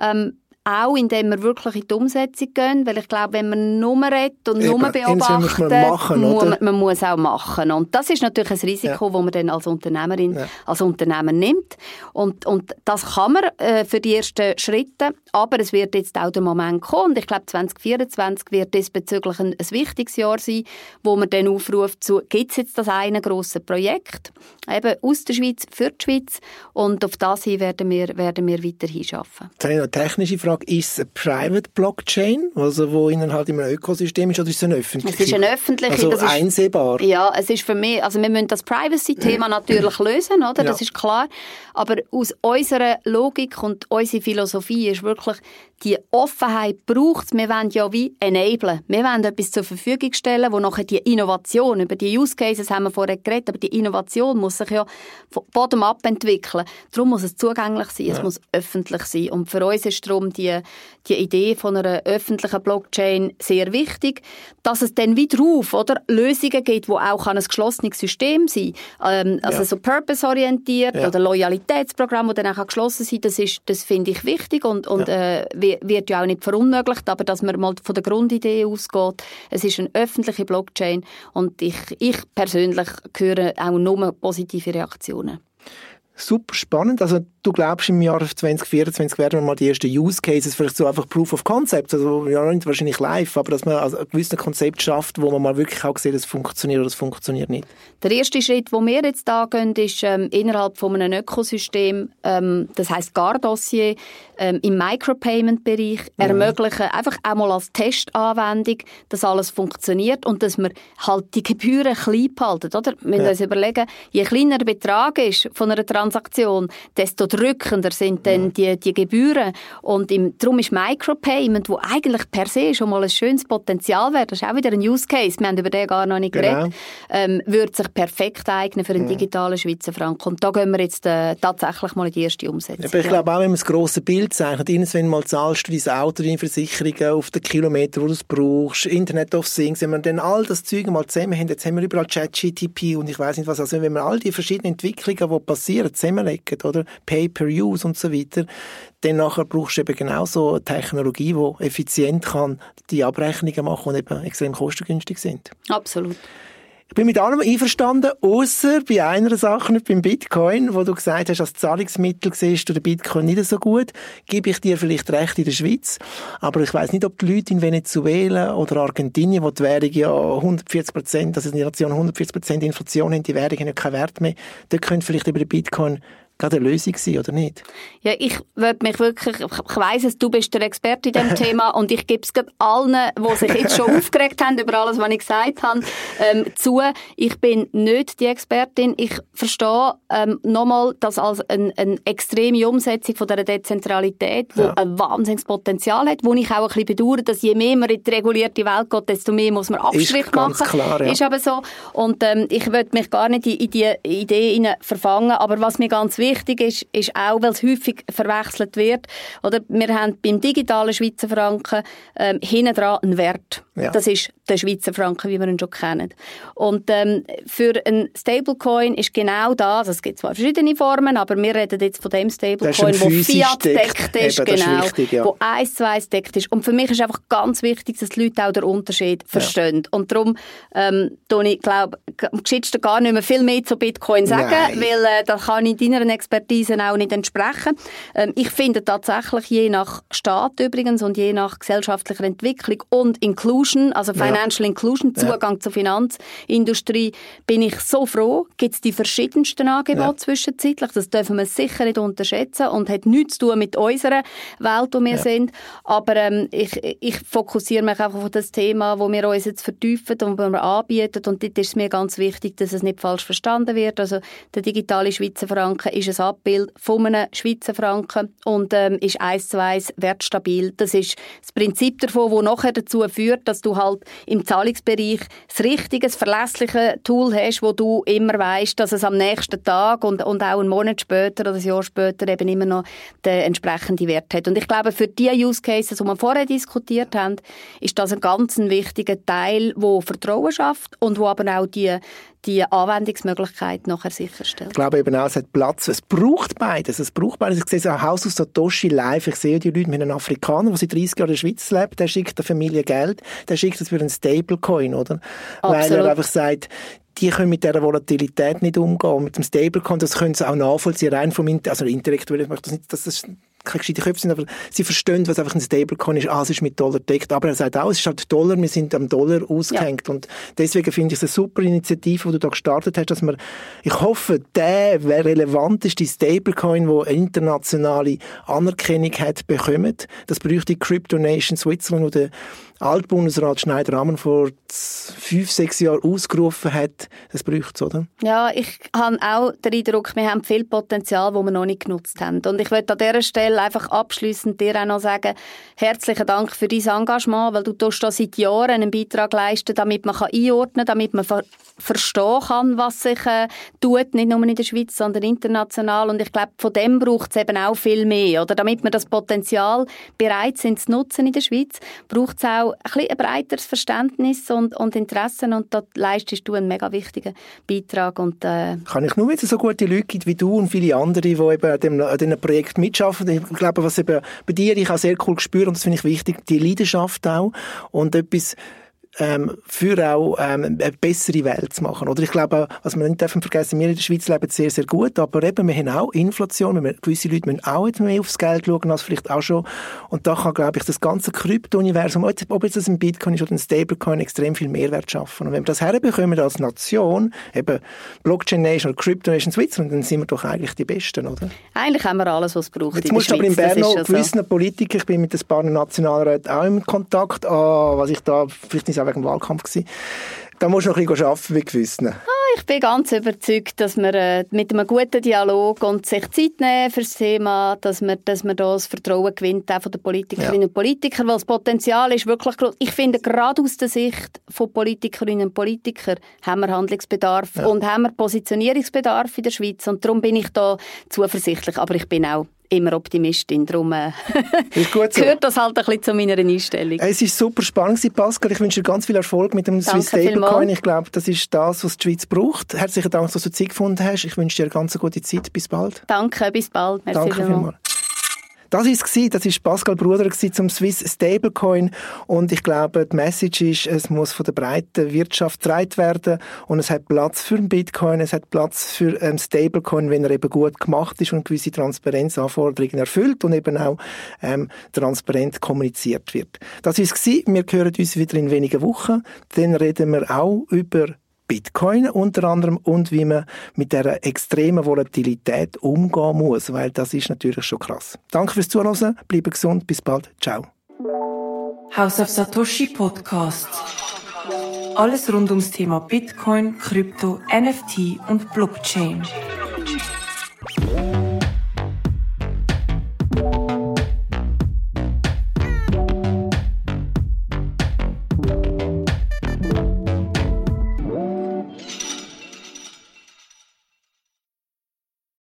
ähm, auch indem wir wirklich in die Umsetzung gehen, weil ich glaube, wenn man nur redet und Eben, nur beobachtet, man, machen, muss, man, man, muss auch machen. Und das ist natürlich ein Risiko, ja. das man dann als Unternehmerin, ja. als Unternehmer nimmt. Und, und das kann man äh, für die ersten Schritte, aber es wird jetzt auch der Moment kommen. Und ich glaube, 2024 wird diesbezüglich ein, ein wichtiges Jahr sein, wo man dann aufruft zu, gibt es jetzt das eine grosse Projekt, eben aus der Schweiz für die Schweiz. Und auf das hin werden wir, werden wir weiterhin arbeiten. Jetzt habe ich noch eine technische Frage Frage, ist es eine Private Blockchain, also wo innerhalb halt einem Ökosystem ist, oder ist es eine öffentliche? Es ist eine öffentliche. Also das einsehbar? Ist, ja, es ist für mich, also wir müssen das Privacy-Thema natürlich lösen, oder? Das ist klar. Aber aus unserer Logik und unserer Philosophie ist wirklich, die Offenheit braucht Wir wollen ja wie enablen. Wir wollen etwas zur Verfügung stellen, wo nachher die Innovation, über die Use Cases haben wir vorher geredet, aber die Innovation muss sich ja bottom-up entwickeln. Darum muss es zugänglich sein, ja. es muss öffentlich sein. Und für uns ist darum die, die Idee von einer öffentlichen Blockchain sehr wichtig, dass es dann wieder auf oder Lösungen gibt, wo auch ein geschlossenes System sein ähm, Also ja. so purpose-orientiert ja. oder Loyalitätsprogramm, das dann auch geschlossen sein das, ist, das finde ich wichtig und, und äh, wird ja auch nicht verunmöglicht, aber dass man mal von der Grundidee ausgeht, es ist eine öffentliche Blockchain und ich, ich persönlich höre auch nur positive Reaktionen super spannend. Also du glaubst, im Jahr 2024 werden wir mal die ersten Use Cases, vielleicht so einfach Proof of Concept, also ja, nicht wahrscheinlich live, aber dass man also ein gewisses Konzept schafft, wo man mal wirklich auch sieht, es funktioniert oder es funktioniert nicht. Der erste Schritt, wo wir jetzt da gehen, ist ähm, innerhalb von einem Ökosystem, ähm, das heißt GAR-Dossier, ähm, im Micropayment-Bereich mhm. ermöglichen, einfach einmal als Testanwendung, dass alles funktioniert und dass wir halt die Gebühren klein behalten, oder? Wir müssen ja. uns überlegen, je kleiner der Betrag ist von einer Transaktion, desto drückender sind dann die, die Gebühren und im, darum ist Micropayment, wo eigentlich per se schon mal ein schönes Potenzial wäre, das ist auch wieder ein Use Case, wir haben über den gar noch nicht genau. geredet, ähm, würde sich perfekt eignen für einen mhm. digitalen Schweizer Franken und da gehen wir jetzt äh, tatsächlich mal in die erste Umsetzung. Aber ich glaube auch, wenn man das grosse Bild zeichnet. Irgendwann mal zahlst du dein Auto, deine Versicherungen auf den Kilometer, wo du es brauchst, Internet of Things. Wenn wir dann all das Zeug mal zusammen haben, jetzt haben wir überall ChatGTP und ich weiß nicht was, also wenn wir all die verschiedenen Entwicklungen, die passieren, zusammenlegen, oder Pay-per-Use und so weiter, dann nachher brauchst du eben genau so eine Technologie, die effizient kann die Abrechnungen machen und eben extrem kostengünstig sind. Absolut. Ich bin mit allem einverstanden, außer bei einer Sache, nicht beim Bitcoin, wo du gesagt hast, als Zahlungsmittel siehst du den Bitcoin nicht so gut. Gebe ich dir vielleicht recht in der Schweiz. Aber ich weiß nicht, ob die Leute in Venezuela oder Argentinien, wo die Währung ja 140 Prozent, also die Nation 140 Prozent Inflation haben, die Währung haben ja keinen Wert mehr. Dort könnte vielleicht über den Bitcoin gerade eine Lösung sein, oder nicht? Ja, ich würde mich wirklich, ich weiss es, du bist der Experte in diesem Thema und ich gebe es allen, die sich jetzt schon aufgeregt haben über alles, was ich gesagt habe, ähm, zu. Ich bin nicht die Expertin. Ich verstehe ähm, nochmal das als eine ein extreme Umsetzung von dieser Dezentralität, die ja. ein wahnsinniges Potenzial hat, wo ich auch ein bisschen bedauere, dass je mehr man in die regulierte Welt geht, desto mehr muss man Abstrich ist machen. Klar, ja. Ist aber so. Und ähm, ich würde mich gar nicht in, in die Idee verfangen, aber was mir ganz wichtig wichtig ist, ist auch, weil es häufig verwechselt wird, oder wir haben beim digitalen Schweizer Franken ähm, hinten dran einen Wert. Ja. Das ist der Schweizer Franken, wie wir ihn schon kennen. Und ähm, für einen Stablecoin ist genau das, es gibt zwar verschiedene Formen, aber wir reden jetzt von dem Stablecoin, wo Fiat deckt ist, Eben, genau, ist wichtig, ja. wo eins zu eins deckt ist. Und für mich ist einfach ganz wichtig, dass die Leute auch den Unterschied verstehen. Ja. Und darum, ähm, ich glaube, am geschicktesten gar nicht mehr viel mehr zu Bitcoin sagen, Nein. weil äh, da kann ich deiner Expertise auch nicht entsprechen. Ähm, ich finde tatsächlich, je nach Staat übrigens und je nach gesellschaftlicher Entwicklung und Inclusion, also Financial ja. Inclusion, Zugang ja. zur Finanzindustrie, bin ich so froh, gibt es die verschiedensten Angebote ja. zwischenzeitlich. Das dürfen wir sicher nicht unterschätzen und hat nichts zu tun mit unserer Welt, wo wir ja. sind. Aber ähm, ich, ich fokussiere mich einfach auf das Thema, wo wir uns jetzt vertiefen und wo wir anbieten. Und dort ist es mir ganz wichtig, dass es nicht falsch verstanden wird. Also der digitale Schweizer Franken ist ein Abbild von einem Schweizer Franken und ähm, ist eins zu eins wertstabil. Das ist das Prinzip davon, das nachher dazu führt, dass du halt im Zahlungsbereich das richtige, das verlässliche Tool hast, wo du immer weißt, dass es am nächsten Tag und, und auch einen Monat später oder ein Jahr später eben immer noch den entsprechenden Wert hat. Und ich glaube, für die Use Cases, die wir vorher diskutiert haben, ist das ein ganz wichtiger Teil, wo Vertrauen schafft und wo aber auch die, die Anwendungsmöglichkeit nachher sicherstellt. Ich glaube eben auch, es hat Platz. Es braucht beides. Es braucht beides. Ich sehe so ein Haus aus Satoshi live. Ich sehe die Leute mit einem Afrikaner, der seit 30 Jahren in der Schweiz lebt. Der schickt der Familie Geld. Der schickt es für einen Stablecoin, oder? Absolut. Weil er einfach sagt, die können mit dieser Volatilität nicht umgehen. Mit dem Stablecoin, das können sie auch nachvollziehen, rein vom, also intellektuell, ich möchte das nicht, das keine gescheiten Köpfe sind, aber sie verstehen, was einfach ein Stablecoin ist. Ah, es ist mit Dollar deckt. Aber er sagt auch, es ist halt Dollar, wir sind am Dollar ausgehängt. Ja. Und deswegen finde ich es eine super Initiative, die du da gestartet hast, dass man, ich hoffe, der relevanteste Stablecoin, der internationale Anerkennung hat, bekommt. Das bräuchte die Crypto Nation Switzerland, wo der Altbundesrat Schneider-Ammann vor fünf, sechs Jahren ausgerufen hat. Das braucht es, oder? Ja, ich habe auch den Eindruck, wir haben viel Potenzial, das wir noch nicht genutzt haben. Und ich möchte an dieser Stelle einfach abschließend dir auch noch sagen, herzlichen Dank für dein Engagement, weil du tust da seit Jahren einen Beitrag leisten, damit man einordnen kann, damit man ver verstehen kann, was sich äh, tut, nicht nur in der Schweiz, sondern international. Und ich glaube, von dem braucht es eben auch viel mehr. Oder damit wir das Potenzial bereit sind zu nutzen in der Schweiz, braucht es auch ein, bisschen ein breiteres Verständnis und, und Interessen. Und da leistest du einen mega wichtigen Beitrag. Und, äh kann ich nur, wenn es so gute Leute gibt wie du und viele andere, die eben an, diesem Projekt mitschaffen. Ich glaube, was eben bei dir ich auch sehr cool gespürt und das finde ich wichtig, die Leidenschaft auch und etwas ähm, für auch ähm, eine bessere Welt zu machen. Oder ich glaube, was wir nicht dürfen vergessen, wir in der Schweiz leben sehr, sehr gut, aber eben, wir haben auch Inflation, wir, gewisse Leute müssen auch jetzt mehr aufs Geld schauen als vielleicht auch schon. Und da kann, glaube ich, das ganze Krypto-Universum, ob jetzt das ein Bitcoin ist oder ein Stablecoin, extrem viel Mehrwert schaffen. Und wenn wir das herbekommen als Nation, eben Blockchain Nation oder Crypto Nation Switzerland, dann sind wir doch eigentlich die Besten, oder? Eigentlich haben wir alles, was es braucht. Jetzt musst du aber in Bern noch gewissen so. Politiker, ich bin mit ein paar Nationalräten auch im Kontakt, ah, was ich da, vielleicht nicht wegen dem Wahlkampf gewesen. Da musst du noch ein bisschen arbeiten bei gewissen. Ah, ich bin ganz überzeugt, dass man äh, mit einem guten Dialog und sich Zeit nehmen für das Thema, dass man, dass man da das Vertrauen gewinnt, auch von den Politikerinnen ja. und Politikern, weil das Potenzial ist wirklich groß. Ich finde, gerade aus der Sicht von Politikerinnen und Politikern haben wir Handlungsbedarf ja. und haben wir Positionierungsbedarf in der Schweiz und darum bin ich da zuversichtlich, aber ich bin auch immer Optimistin. Darum äh, so. gehört das halt ein bisschen zu meiner Einstellung. Es war super spannend, Pascal. Ich wünsche dir ganz viel Erfolg mit dem Danke Swiss Stablecoin. Ich glaube, das ist das, was die Schweiz braucht. Herzlichen Dank, dass du Zeit gefunden hast. Ich wünsche dir eine ganz gute Zeit. Bis bald. Danke, bis bald. Merci Danke vielmals. Das ist es das ist Pascal Bruder zum Swiss Stablecoin und ich glaube, die Message ist, es muss von der breiten Wirtschaft getragen werden und es hat Platz für einen Bitcoin, es hat Platz für einen Stablecoin, wenn er eben gut gemacht ist und gewisse Transparenzanforderungen erfüllt und eben auch ähm, transparent kommuniziert wird. Das ist es Wir hören uns wieder in wenigen Wochen. Dann reden wir auch über Bitcoin unter anderem und wie man mit der extremen Volatilität umgehen muss, weil das ist natürlich schon krass. Danke fürs Zuhören, bleibe gesund, bis bald, ciao. House of Satoshi Podcast. Alles rund ums Thema Bitcoin, Krypto, NFT und Blockchain.